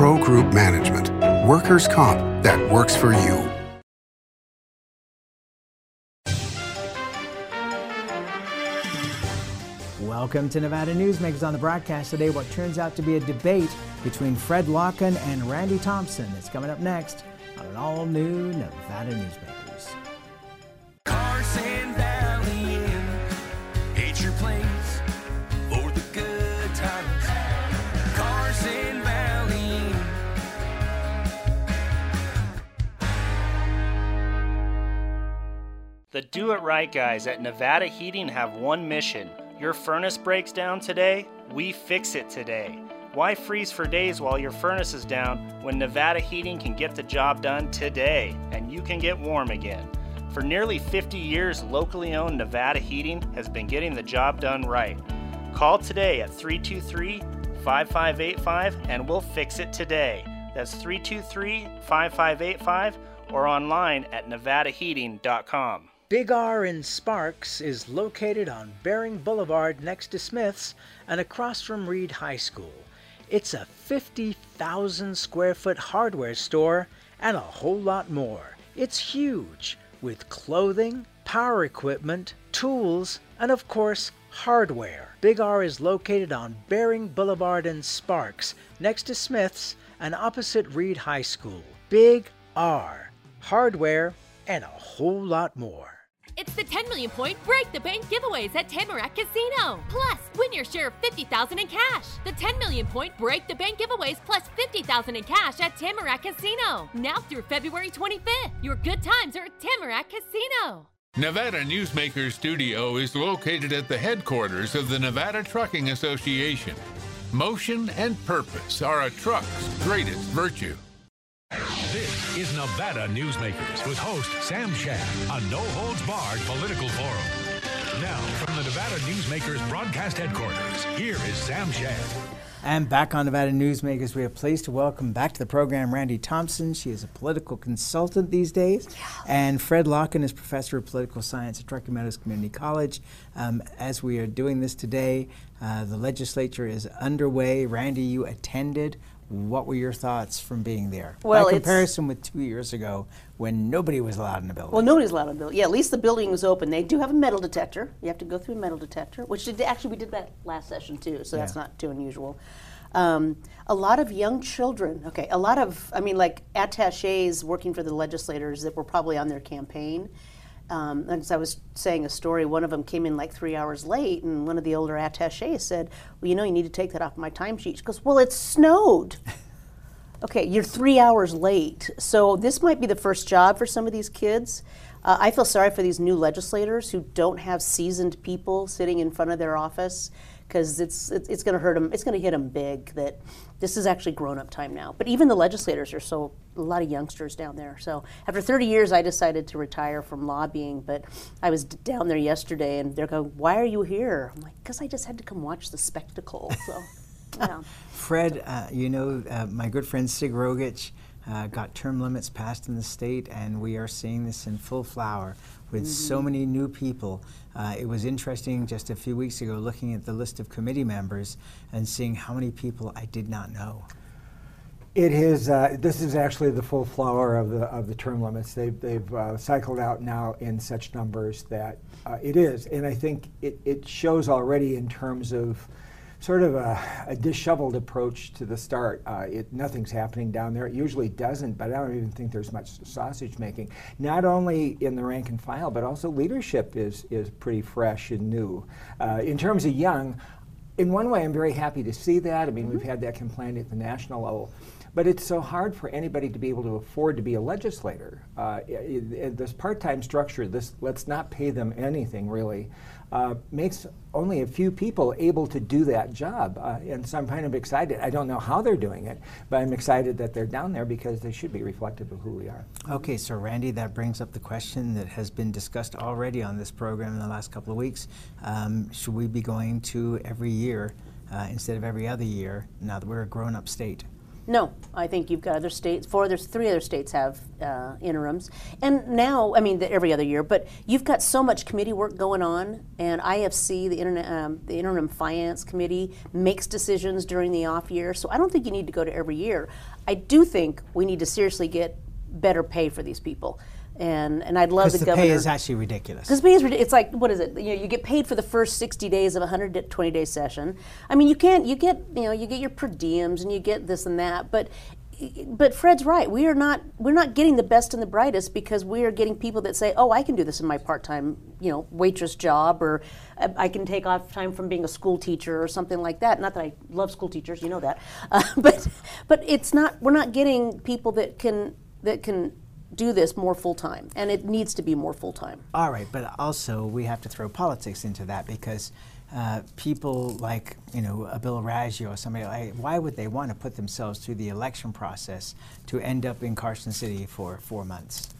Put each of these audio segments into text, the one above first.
Pro Group Management. Workers' comp that works for you. Welcome to Nevada Newsmakers on the broadcast today. What turns out to be a debate between Fred Lokken and Randi Thompson. It's coming up next on an all new Nevada Newsmakers. Carson The Do It Right guys at Nevada Heating have one mission. Your furnace breaks down today? We fix it today. Why freeze for days while your furnace is down when Nevada Heating can get the job done today and you can get warm again? For nearly 50 years, locally owned Nevada Heating has been getting the job done right. Call today at 323 5585 and we'll fix it today. That's 323 5585 or online at nevadaheating.com. Big R in Sparks is located on Baring Boulevard next to Smith's and across from Reed High School. It's a 50,000 square foot hardware store and a whole lot more. It's huge with clothing, power equipment, tools, and of course, hardware. Big R is located on Baring Boulevard in Sparks, next to Smith's and opposite Reed High School. Big R. Hardware and a whole lot more. It's the 10 million point Break the Bank giveaways at Tamarack Casino. Plus, win your share of 50,000 in cash. The 10 million point Break the Bank giveaways plus 50,000 in cash at Tamarack Casino. Now through February 25th. Your good times are at Tamarack Casino. Nevada Newsmaker Studio is located at the headquarters of the Nevada Trucking Association. Motion and purpose are a truck's greatest virtue. This is Nevada Newsmakers with host Sam Shad, a no holds barred political forum. Now, from the Nevada Newsmakers broadcast headquarters, here is Sam Shad. And back on Nevada Newsmakers, we are pleased to welcome back to the program Randi Thompson. She is a political consultant these days. Yeah. And Fred Lokken is professor of political science at Truckee Meadows Community College. Um, as we are doing this today, uh, the legislature is underway. Randi, you attended. What were your thoughts from being there? Well, By comparison with two years ago when nobody was allowed in the building. Well, nobody's allowed in the building. Yeah, at least the building was open. They do have a metal detector. You have to go through a metal detector, which did, actually we did that last session too, so yeah. that's not too unusual. Um, a lot of young children, okay, a lot of, I mean, like attaches working for the legislators that were probably on their campaign um, as I was saying a story, one of them came in like three hours late, and one of the older attaches said, "Well, you know, you need to take that off my timesheet." She goes, "Well, it snowed." okay, you're three hours late, so this might be the first job for some of these kids. Uh, I feel sorry for these new legislators who don't have seasoned people sitting in front of their office because it's, it's, it's going to hurt them. It's going to hit them big that this is actually grown up time now. But even the legislators are so a lot of youngsters down there. So after 30 years, I decided to retire from lobbying. But I was down there yesterday, and they're going, "Why are you here?" I'm like, "Because I just had to come watch the spectacle." So. Yeah. Fred, uh, you know, uh, my good friend Sig Rogich uh, got term limits passed in the state, and we are seeing this in full flower with mm -hmm. so many new people. Uh, it was interesting just a few weeks ago looking at the list of committee members and seeing how many people I did not know. It is. Uh, this is actually the full flower of the of the term limits. They've they've uh, cycled out now in such numbers that uh, it is, and I think it, it shows already in terms of sort of a, a disheveled approach to the start. Uh, it, nothing's happening down there. It usually doesn't, but I don't even think there's much sausage making. Not only in the rank and file, but also leadership is, is pretty fresh and new. Uh, in terms of young, in one way, I'm very happy to see that. I mean, mm -hmm. we've had that complaint at the national level. But it's so hard for anybody to be able to afford to be a legislator. Uh, it, it, this part-time structure, this let's not pay them anything really, uh, makes only a few people able to do that job. Uh, and so I'm kind of excited. I don't know how they're doing it, but I'm excited that they're down there because they should be reflective of who we are. Okay, so Randi, that brings up the question that has been discussed already on this program in the last couple of weeks. Um, should we be going to every year uh, instead of every other year now that we're a grown up state? No, I think you've got other states. Four, there's three other states have uh, interims, and now I mean the, every other year. But you've got so much committee work going on, and IFC, the internet, um, the interim finance committee, makes decisions during the off year. So I don't think you need to go to every year. I do think we need to seriously get better pay for these people. And, and I'd love the, Because the governor. pay is actually ridiculous. Because pay is ridiculous. It's like what is it? You know, you get paid for the first sixty days of a hundred twenty day session. I mean, you can't. You get you know you get your per diems and you get this and that, but. But Fred's right. We are not. We're not getting the best and the brightest because we are getting people that say, "Oh, I can do this in my part-time, you know, waitress job, or uh, I can take off time from being a school teacher or something like that." Not that I love school teachers, you know that, uh, but but it's not. We're not getting people that can that can do this more full time, and it needs to be more full time. All right, but also we have to throw politics into that because uh, people like you know a Bill Raggio or somebody like why would they want to put themselves through the election process to end up in Carson City for four months?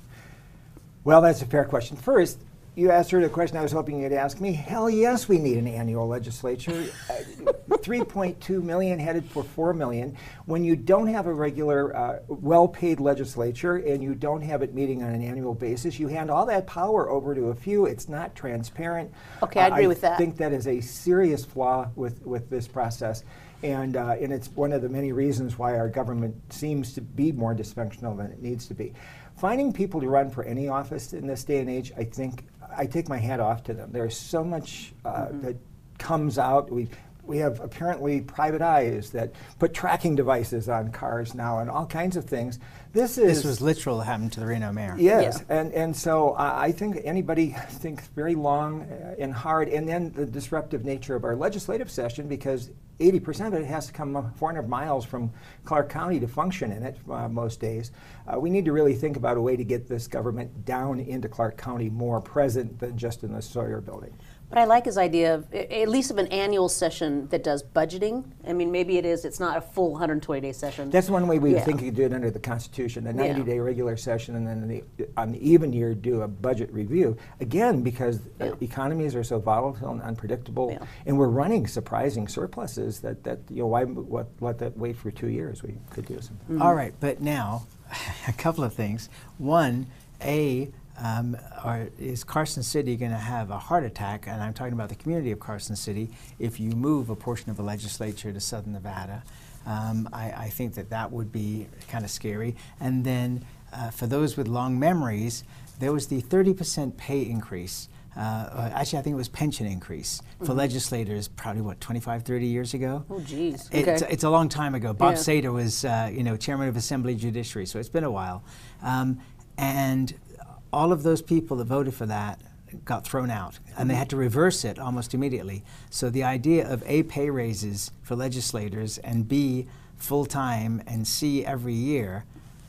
Well, that's a fair question. First, you asked her the question I was hoping you'd ask me. Hell yes, we need an annual legislature. Uh, 3.2 million headed for 4 million. When you don't have a regular, uh, well-paid legislature and you don't have it meeting on an annual basis, you hand all that power over to a few. It's not transparent. Okay, I agree Uh, with that. I think that is a serious flaw with, with this process. And, uh, and it's one of the many reasons why our government seems to be more dysfunctional than it needs to be. Finding people to run for any office in this day and age, I think, I take my hat off to them. There's so much uh, that comes out. We, we have apparently private eyes that put tracking devices on cars now and all kinds of things. This is This was literal happened to the Reno mayor. Yes, and and so I I think anybody thinks very long uh, and hard, and then the disruptive nature of our legislative session because 80% of it has to come uh, 400 miles from Clark County to function in it uh, most days. Uh, we need to really think about a way to get this government down into Clark County more present than just in the Sawyer building. But I like his idea of at least of an annual session that does budgeting. I mean, maybe it is. It's not a full 120 day session. That's one way we Yeah. think you could do it under the Constitution, a 90-day regular session, and then the, on the even year do a budget review. Again, because uh, Yeah. economies are so volatile and unpredictable, Yeah. and we're running surprising surpluses. That, that you know, why what, let that wait for two years? We could do something. Mm-hmm. All right, but now a couple of things. One, a um, are, is Carson City going to have a heart attack? And I'm talking about the community of Carson City. If you move a portion of the legislature to Southern Nevada, um, I, I think that that would be kind of scary. And then, uh, for those with long memories, there was the 30% pay increase. Uh, actually, I think it was pension increase for legislators probably what 25, 30 years ago. Oh, geez. It's, Okay. it's a long time ago. Bob Yeah. Sader was, uh, you know, chairman of Assembly Judiciary, so it's been a while. Um, and all of those people that voted for that got thrown out, and they had to reverse it almost immediately. So the idea of A, pay raises for legislators, and B, full time, and C, every year.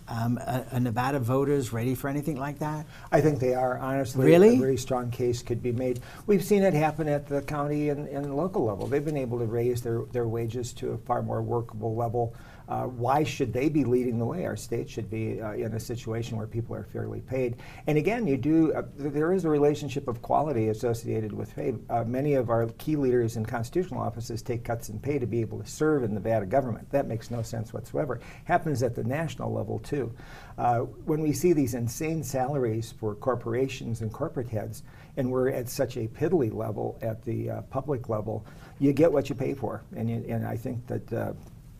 Um, a, a Nevada voters ready for anything like that? I think they are, honestly. Really? A very strong case could be made. We've seen it happen at the county and, and local level. They've been able to raise their, their wages to a far more workable level. Uh, why should they be leading the way? Our state should be uh, in a situation where people are fairly paid. And again, you do, uh, th- there is a relationship of quality associated with pay. Uh, many of our key leaders in constitutional offices take cuts in pay to be able to serve in the Nevada government. That makes no sense whatsoever. Happens at the national level too. Uh, when we see these insane salaries for corporations and corporate heads, and we're at such a piddly level at the public level, you get what you pay for. And, you, and I think that,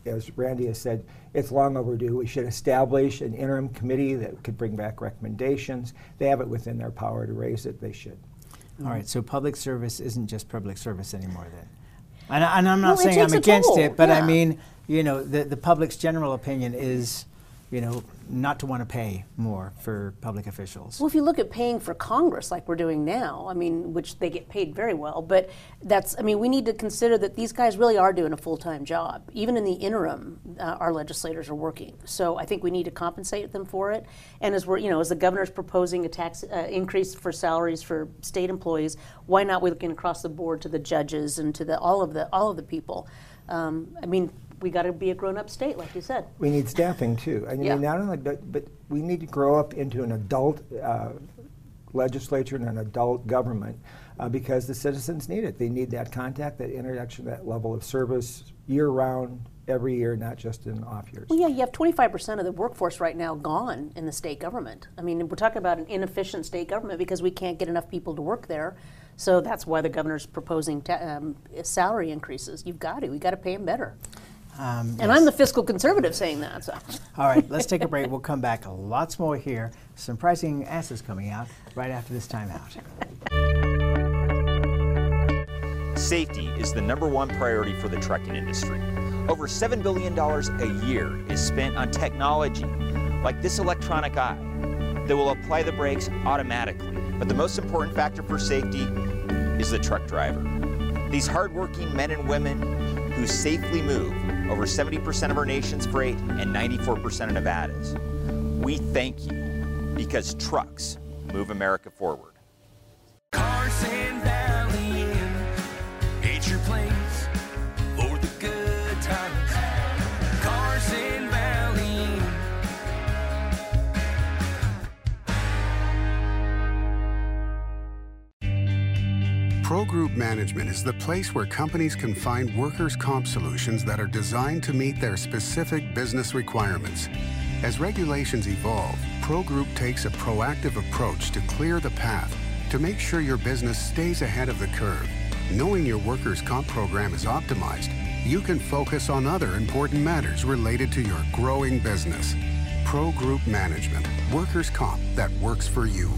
as Randi has said, it's long overdue. We should establish an interim committee that could bring back recommendations. They have it within their power to raise it. They should. All right, so public service isn't just public service anymore then? And, I- and I'm not No, it saying I'm against toll, it, but I mean, you know, the, the public's general opinion is, you know, not to want to pay more for public officials. Well, if you look at paying for Congress like we're doing now, I mean, which they get paid very well, but that's, I mean, we need to consider that these guys really are doing a full time job. Even in the interim, uh, our legislators are working. So I think we need to compensate them for it. And as we're, you know, as the governor's proposing a tax uh, increase for salaries for state employees, why not we looking across the board to the judges and to the all of the all of the people? Um, I mean, we got to be a grown up state, like you said. We need staffing too. I mean, Yeah. not only, but, but we need to grow up into an adult uh, legislature and an adult government. uh, because the citizens need it. They need that contact, that interaction, that level of service year round, every year, not just in off years. Well, yeah, you have 25% of the workforce right now gone in the state government. I mean, we're talking about an inefficient state government because we can't get enough people to work there. So that's why the governor's proposing ta- um, salary increases. You've got to. We've got to pay them better. Um, And I'm the fiscal conservative saying that. So. All right, let's take a break. We'll come back. Lots more here. Some pricing answers coming out right after this timeout. Safety is the number one priority for the trucking industry. Over $7 billion a year is spent on technology like this electronic eye that will apply the brakes automatically. But the most important factor for safety is the truck driver. These hardworking men and women who safely move over 70% of our nation's freight and 94% of Nevada's. We thank you because trucks move America forward. Carson Valley your place for the good. Group Management is the place where companies can find workers' comp solutions that are designed to meet their specific business requirements. As regulations evolve, Pro Group takes a proactive approach to clear the path to make sure your business stays ahead of the curve. Knowing your workers' comp program is optimized, you can focus on other important matters related to your growing business. Pro Group Management, workers' comp that works for you.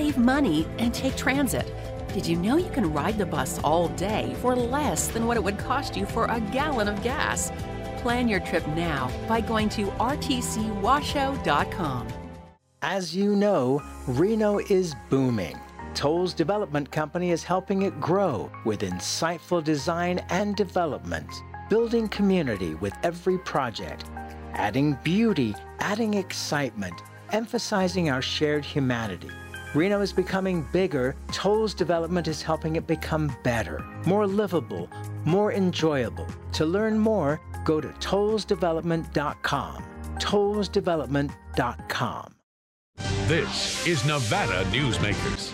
Save money and take transit. Did you know you can ride the bus all day for less than what it would cost you for a gallon of gas? Plan your trip now by going to rtcwashoe.com. As you know, Reno is booming. Tolles Development Company is helping it grow with insightful design and development, building community with every project, adding beauty, adding excitement, emphasizing our shared humanity. Reno is becoming bigger. Tolles Development is helping it become better, more livable, more enjoyable. To learn more, go to tollsdevelopment.com. Tollsdevelopment.com. This is Nevada Newsmakers.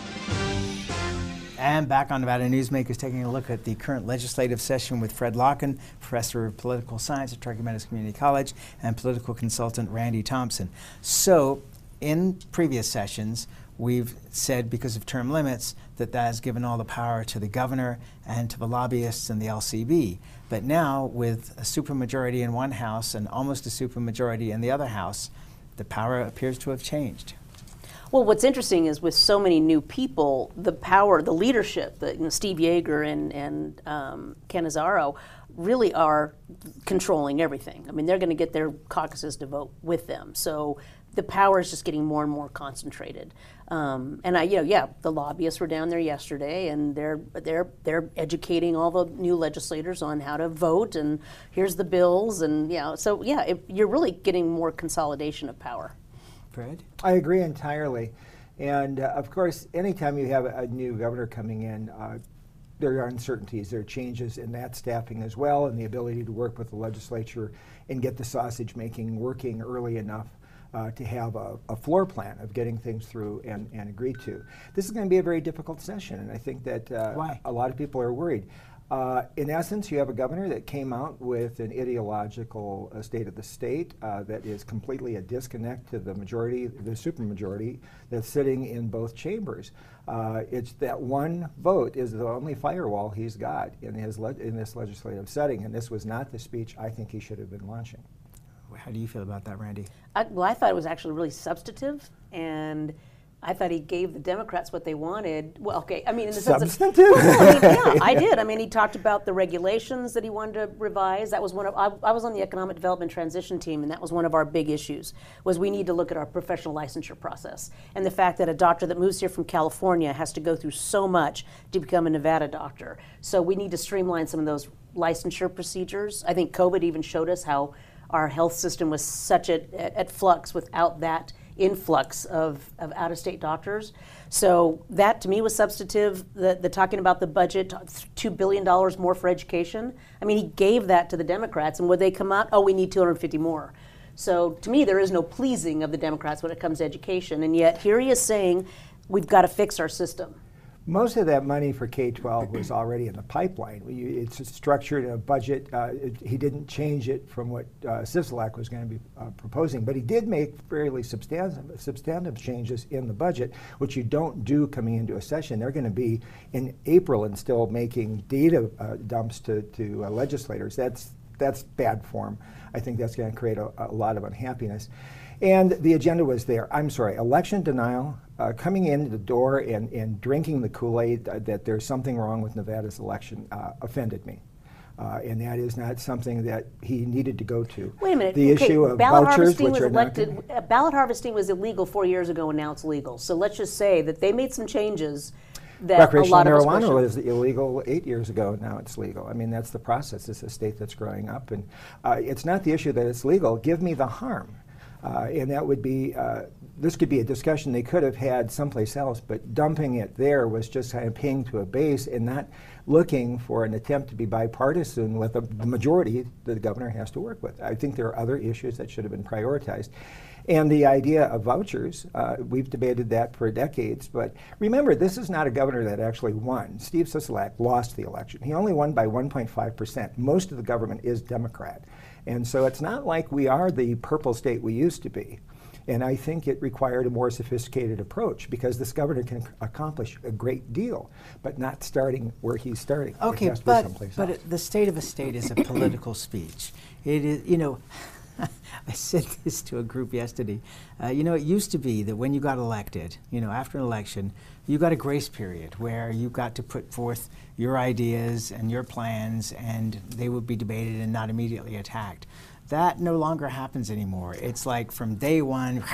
And back on Nevada Newsmakers, taking a look at the current legislative session with Fred Lokken, professor of political science at Truckee Meadows Community College, and political consultant Randi Thompson. So, in previous sessions, we've said because of term limits that that has given all the power to the governor and to the lobbyists and the LCB. But now, with a supermajority in one house and almost a supermajority in the other house, the power appears to have changed. Well, what's interesting is with so many new people, the power, the leadership, the, you know, Steve Yeager and, and um, Cannizzaro really are controlling everything. I mean, they're going to get their caucuses to vote with them. So the power is just getting more and more concentrated. Um, and I, you know, yeah, the lobbyists were down there yesterday, and they're they're they're educating all the new legislators on how to vote, and here's the bills, and yeah, so yeah, it, you're really getting more consolidation of power. Fred? I agree entirely. And uh, of course, anytime you have a, a new governor coming in, uh, there are uncertainties. There are changes in that staffing as well, and the ability to work with the legislature and get the sausage making working early enough. Uh, to have a, a, floor plan of getting things through and, and agreed to. This is going to be a very difficult session, and I think that uh, a lot of people are worried. Uh, in essence, you have a governor that came out with an ideological uh, state of the state uh, that is completely a disconnect to the majority, the supermajority that's sitting in both chambers. Uh, it's that one vote is the only firewall he's got in his in this legislative setting, and this was not the speech I think he should have been launching. How do you feel about that, Randi? I, well, I thought it was actually really substantive and. I thought he gave the Democrats what they wanted. Well, okay, I mean, in the Substantive? sense of well, I mean, yeah, I did. I mean, he talked about the regulations that he wanted to revise. That was one of I, I, was on the economic development transition team, and that was one of our big issues. Was we need to look at our professional licensure process and the fact that a doctor that moves here from California has to go through so much to become a Nevada doctor. So we need to streamline some of those licensure procedures. I think COVID even showed us how our health system was such at, at flux without that influx of, of out of state doctors. So that to me was substantive. The, the talking about the budget, $2 billion more for education. I mean, he gave that to the Democrats, and would they come out? Oh, we need 250 more. So to me, there is no pleasing of the Democrats when it comes to education, and yet here he is saying we've got to fix our system. Most of that money for K-12 was already in the pipeline. It's structured in a budget. Uh, it- He didn't change it from what uh, Sisolak was going to be uh, proposing, but he did make fairly substantive, substantive changes in the budget, which you don't do coming into a session. They're going to be in April and still making data uh, dumps to, to uh, legislators. That's, that's bad form. I think that's going to create a, a lot of unhappiness. And the agenda was there. I'm sorry, election denial, uh, coming in the door and, and drinking the Kool Aid uh, that there's something wrong with Nevada's election uh, offended me. Uh, and that is not something that he needed to go to. Wait a minute. The okay, issue of ballot vouchers, harvesting which was elected. uh, ballot harvesting was illegal four years ago, and now it's legal. So let's just say that they made some changes that a Recreational lot marijuana was illegal eight years ago. Now it's legal. I mean, that's the process. It's a state that's growing up, and it's not the issue that it's legal. Give me the harm, uh, and that would be. Uh, this could be a discussion they could have had someplace else, but dumping it there was just kind of paying to a base and not looking for an attempt to be bipartisan with a, the majority that the governor has to work with. I think there are other issues that should have been prioritized. And the idea of vouchers, uh, we've debated that for decades. But remember, this is not a governor that actually won. Steve Sisolak lost the election. He only won by 1.5%. Most of the government is Democrat. And so it's not like we are the purple state we used to be. And I think it required a more sophisticated approach because this governor can accomplish a great deal, but not starting where he's starting. Okay, has to be but, but else. the state of a state is a political speech. It is, you know, I said this to a group yesterday. Uh, you know, it used to be that when you got elected, you know, after an election, you got a grace period where you got to put forth your ideas and your plans, and they would be debated and not immediately attacked. That no longer happens anymore. It's like from day one,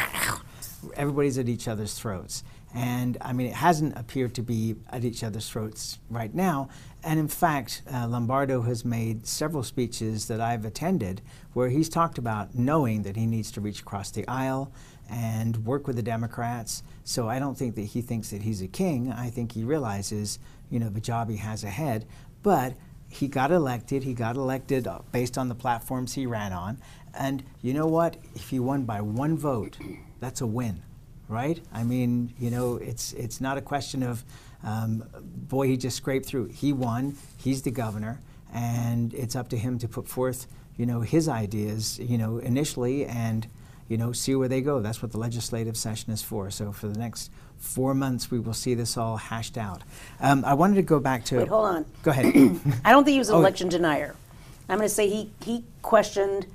everybody's at each other's throats. And I mean, it hasn't appeared to be at each other's throats right now. And in fact, uh, Lombardo has made several speeches that I've attended where he's talked about knowing that he needs to reach across the aisle and work with the Democrats. So I don't think that he thinks that he's a king. I think he realizes, you know, he has ahead. But he got elected. He got elected uh, based on the platforms he ran on. And you know what? If he won by one vote, that's a win, right? I mean, you know, it's it's not a question of, um, boy, he just scraped through. He won. He's the governor, and it's up to him to put forth, you know, his ideas, you know, initially, and you know, see where they go. That's what the legislative session is for. So for the next four months, we will see this all hashed out. Um, I wanted to go back to. Wait, hold on. Go ahead. I don't think he was an Oh. election denier. I'm going to say he, he questioned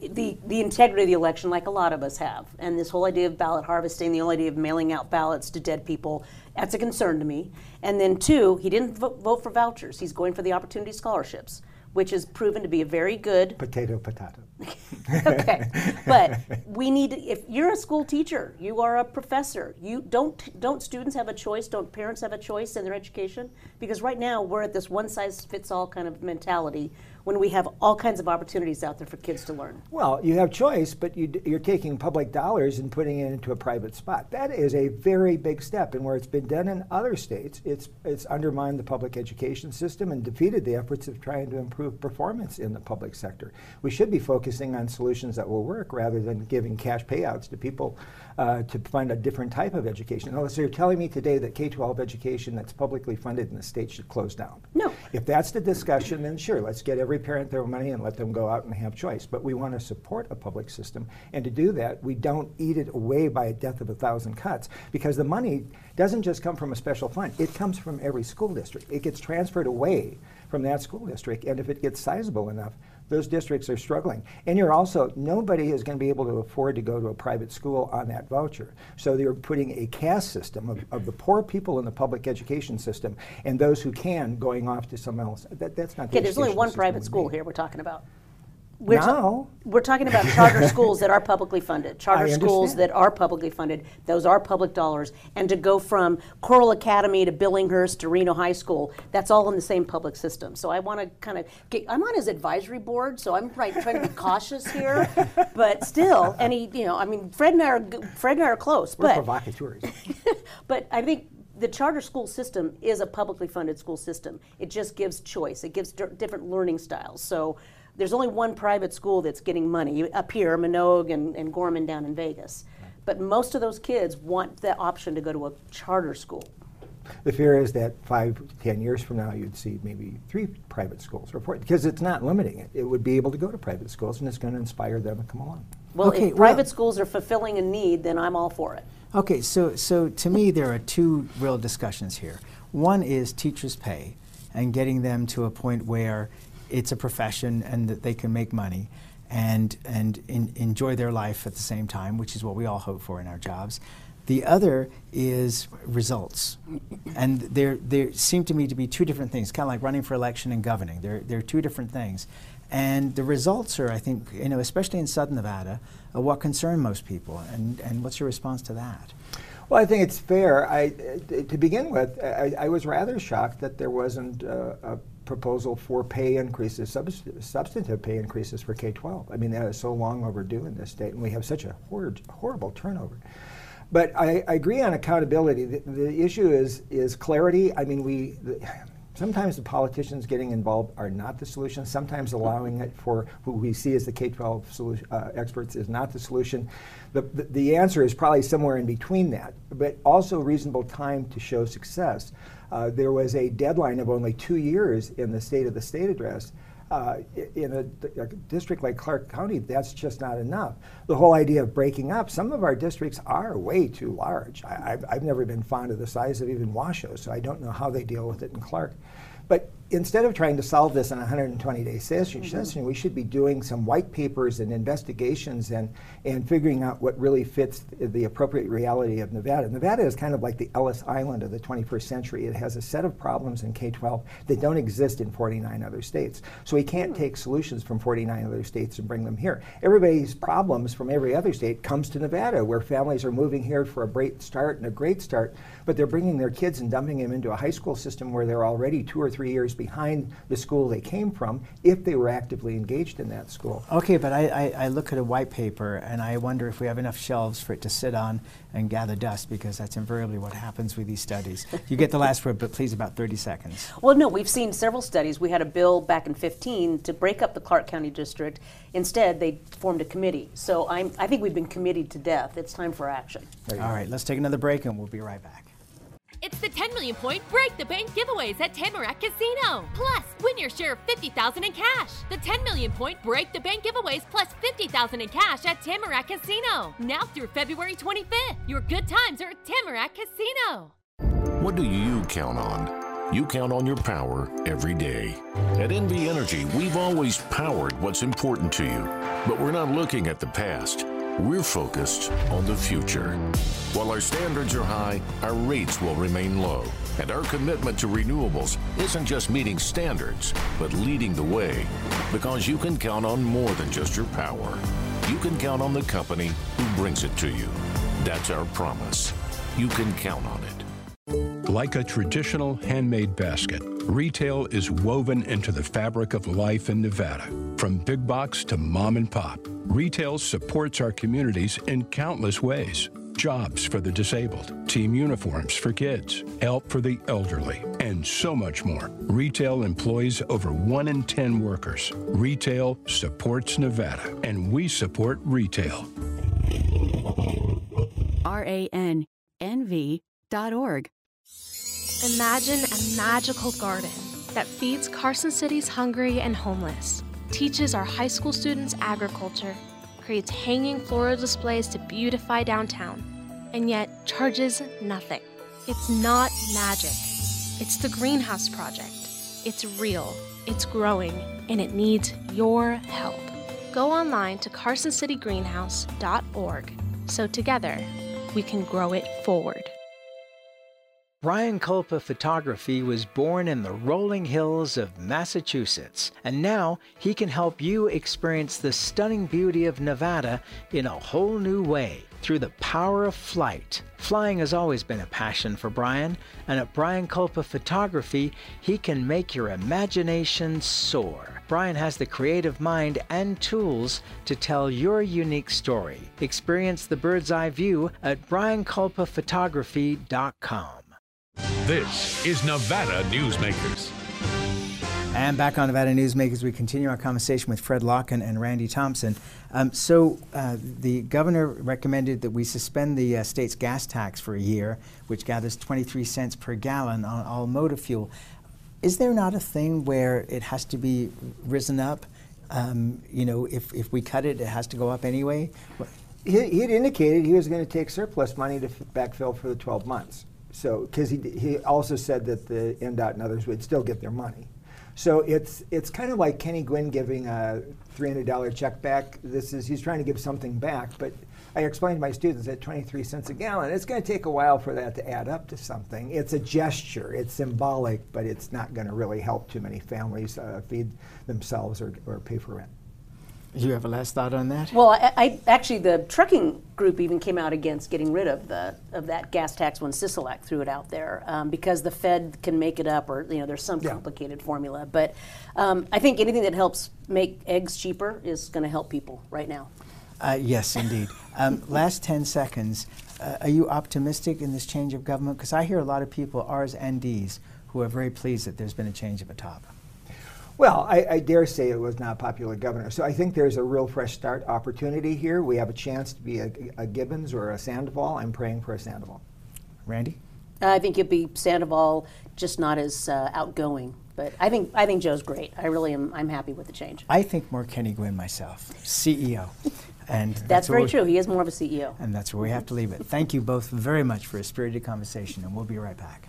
the, the integrity of the election like a lot of us have. And this whole idea of ballot harvesting, the whole idea of mailing out ballots to dead people, that's a concern to me. And then two, he didn't vote, vote for vouchers. He's going for the opportunity scholarships, which has proven to be a very good Potato, potato. okay but we need to, if you're a school teacher you are a professor you don't don't students have a choice don't parents have a choice in their education because right now we're at this one size fits all kind of mentality when we have all kinds of opportunities out there for kids to learn Well, you have choice, but you, you're taking public dollars and putting it into a private spot. That is a very big step, and where it's been done in other states, it's it's undermined the public education system and defeated the efforts of trying to improve performance in the public sector. We should be focusing on solutions that will work rather than giving cash payouts to people uh, to find a different type of education. Now, so you're telling me today that K-12 education that's publicly funded in the state should close down? No. If that's the discussion, then sure, let's get every parent their money and let them go out and have choice. But we want to support a public system. And to do that, we don't eat it away by a death of a thousand cuts because the money doesn't just come from a special fund, it comes from every school district. It gets transferred away from that school district. And if it gets sizable enough, those districts are struggling. And you're also, nobody is going to be able to afford to go to a private school on that voucher. So they're putting a caste system of, of the poor people in the public education system and those who can going off to someone else. That, that's not the okay there's only one private school here we're talking about we're, ta- we're talking about charter schools that are publicly funded charter schools that are publicly funded those are public dollars and to go from coral academy to billinghurst to reno high school that's all in the same public system so i want to kind of get i'm on his advisory board so i'm right, trying to be cautious here but still any you know i mean fred and i are fred and i are close We're but provocateurs. but I think the charter school system is a publicly funded school system. It just gives choice. It gives di- different learning styles. So there's only one private school that's getting money up here, Manogue and, and Gorman down in Vegas. But most of those kids want the option to go to a charter school. The fear is that five, ten years from now, you'd see maybe three private schools report because it's not limiting it. It would be able to go to private schools, and it's going to inspire them to come along. Well, Okay, if well- private schools are fulfilling a need, then I'm all for it. Okay, so so to me there are two real discussions here. One is teachers' pay and getting them to a point where it's a profession and that they can make money and and in, enjoy their life at the same time, which is what we all hope for in our jobs. The other is results, and there there seem to me to be two different things, kind of like running for election and governing. They're they're two different things, and the results are, I think, you know, especially in Southern Nevada, are what concern most people. And and what's your response to that? Well, I think it's fair. I, uh, to begin with, I, I was rather shocked that there wasn't uh, a proposal for pay increases, subs- substantive pay increases for K-12. I mean, that is so long overdue in this state, and we have such a hor- horrible turnover. But I, I agree on accountability. The, the issue is is clarity. I mean, we. The, Sometimes the politicians getting involved are not the solution. Sometimes allowing it for who we see as the K-12 solution, uh, experts is not the solution. The, the, the answer is probably somewhere in between that, but also reasonable time to show success. Uh, there was a deadline of only two years in the State of the State address. Uh, in a, district like Clark County, that's just not enough. The whole idea of breaking up, some of our districts are way too large. I, I've, I've never been fond of the size of even Washoe, so I don't know how they deal with it in Clark. But instead of trying to solve this in a 120 day session, mm-hmm. session, we should be doing some white papers and investigations and, and figuring out what really fits the appropriate reality of Nevada. Nevada is kind of like the Ellis Island of the 21st century. It has a set of problems in K 12 that don't exist in 49 other states. So we can't hmm. take solutions from 49 other states and bring them here. Everybody's problems from every other state comes to Nevada, where families are moving here for a great start and a great start, but they're bringing their kids and dumping them into a high school system where they're already two or three years behind the school they came from if they were actively engaged in that school. Okay, but I, I, I look at a white paper and I wonder if we have enough shelves for it to sit on and gather dust because that's invariably what happens with these studies. You get the last word, but please about 30 seconds. Well, no, we've seen several studies. We had a bill back in 15 to break up the Clark County District. Instead, they formed a committee. So I'm, I think we've been committed to death. It's time for action. All right, let's take another break and we'll be right back. It's the 10 million point break the bank giveaways at Tamarack Casino. Plus, win your share of 50,000 in cash. The 10 million point break the bank giveaways plus 50,000 in cash at Tamarack Casino. Now through February 25th. Your good times are at Tamarack Casino. What do you count on? You count on your power every day. At NV Energy, we've always powered what's important to you, but we're not looking at the past. We're focused on the future. While our standards are high, our rates will remain low. And our commitment to renewables isn't just meeting standards, but leading the way. Because you can count on more than just your power. You can count on the company who brings it to you. That's our promise. You can count on it. Like a traditional handmade basket, retail is woven into the fabric of life in Nevada. From big box to mom and pop, retail supports our communities in countless ways. Jobs for the disabled, team uniforms for kids, help for the elderly, and so much more. Retail employs over 1 in 10 workers. Retail supports Nevada, and we support retail. R A N N V dot org. Imagine a magical garden that feeds Carson City's hungry and homeless, teaches our high school students agriculture, creates hanging floral displays to beautify downtown, and yet charges nothing. It's not magic. It's the Greenhouse Project. It's real, it's growing, and it needs your help. Go online to carsoncitygreenhouse.org so together we can grow it forward. Brian Culpa Photography was born in the rolling hills of Massachusetts, and now he can help you experience the stunning beauty of Nevada in a whole new way through the power of flight. Flying has always been a passion for Brian, and at Brian Culpa Photography, he can make your imagination soar. Brian has the creative mind and tools to tell your unique story. Experience the bird's eye view at brianculpaphotography.com. This is Nevada Newsmakers. And back on Nevada Newsmakers, we continue our conversation with Fred Lokken and Randi Thompson. Um, so, uh, the governor recommended that we suspend the uh, state's gas tax for a year, which gathers 23 cents per gallon on all motor fuel. Is there not a thing where it has to be risen up? Um, you know, if, if we cut it, it has to go up anyway? He, he had indicated he was going to take surplus money to f- backfill for the 12 months. So, because he, he also said that the NDOT and others would still get their money. So it's it's kind of like Kenny Guinn giving a $300 check back. This is he's trying to give something back, but I explained to my students at 23 cents a gallon, it's going to take a while for that to add up to something. It's a gesture, it's symbolic, but it's not going to really help too many families uh, feed themselves or, or pay for rent. You have a last thought on that? Well, I, I actually the trucking group even came out against getting rid of the of that gas tax when Sisolak threw it out there um, because the Fed can make it up or you know there's some complicated formula. But um, I think anything that helps make eggs cheaper is going to help people right now. Uh, yes, indeed. Um, last 10 seconds. Uh, are you optimistic in this change of government? Because I hear a lot of people, R's and D's, who are very pleased that there's been a change of a top. Well, I, I dare say it was not a popular governor. So I think there's a real fresh start opportunity here. We have a chance to be a, a Gibbons or a Sandoval. I'm praying for a Sandoval. Randi? I think it'd be Sandoval, just not as uh, outgoing. But I think I think Joe's great. I really am. I'm happy with the change. I think more Kenny Guinn myself, CEO. And that's, That's very true. He is more of a CEO. And that's where we have to leave it. Thank you both very much for a spirited conversation, and we'll be right back.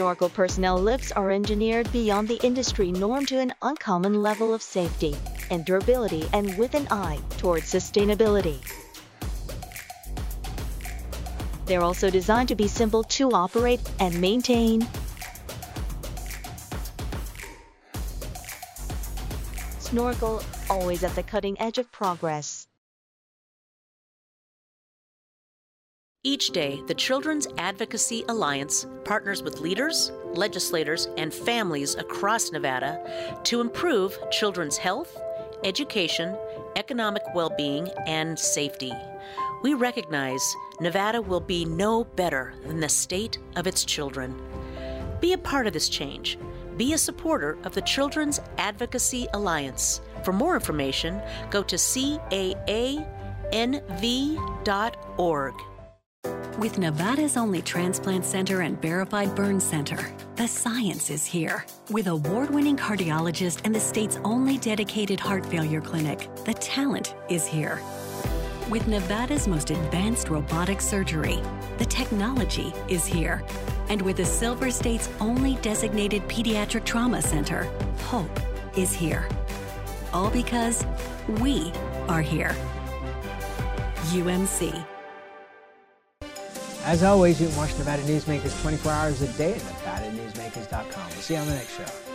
Snorkel personnel lifts are engineered beyond the industry norm to an uncommon level of safety and durability and with an eye towards sustainability. They're also designed to be simple to operate and maintain. Snorkel, always at the cutting edge of progress. Each day, the Children's Advocacy Alliance partners with leaders, legislators, and families across Nevada to improve children's health, education, economic well being, and safety. We recognize Nevada will be no better than the state of its children. Be a part of this change. Be a supporter of the Children's Advocacy Alliance. For more information, go to caaNV.org. With Nevada's only transplant center and verified burn center, the science is here. With award winning cardiologist and the state's only dedicated heart failure clinic, the talent is here. With Nevada's most advanced robotic surgery, the technology is here. And with the Silver State's only designated pediatric trauma center, hope is here. All because we are here. UMC. As always, you can watch Nevada Newsmakers 24 hours a day at NevadaNewsmakers.com. We'll see you on the next show.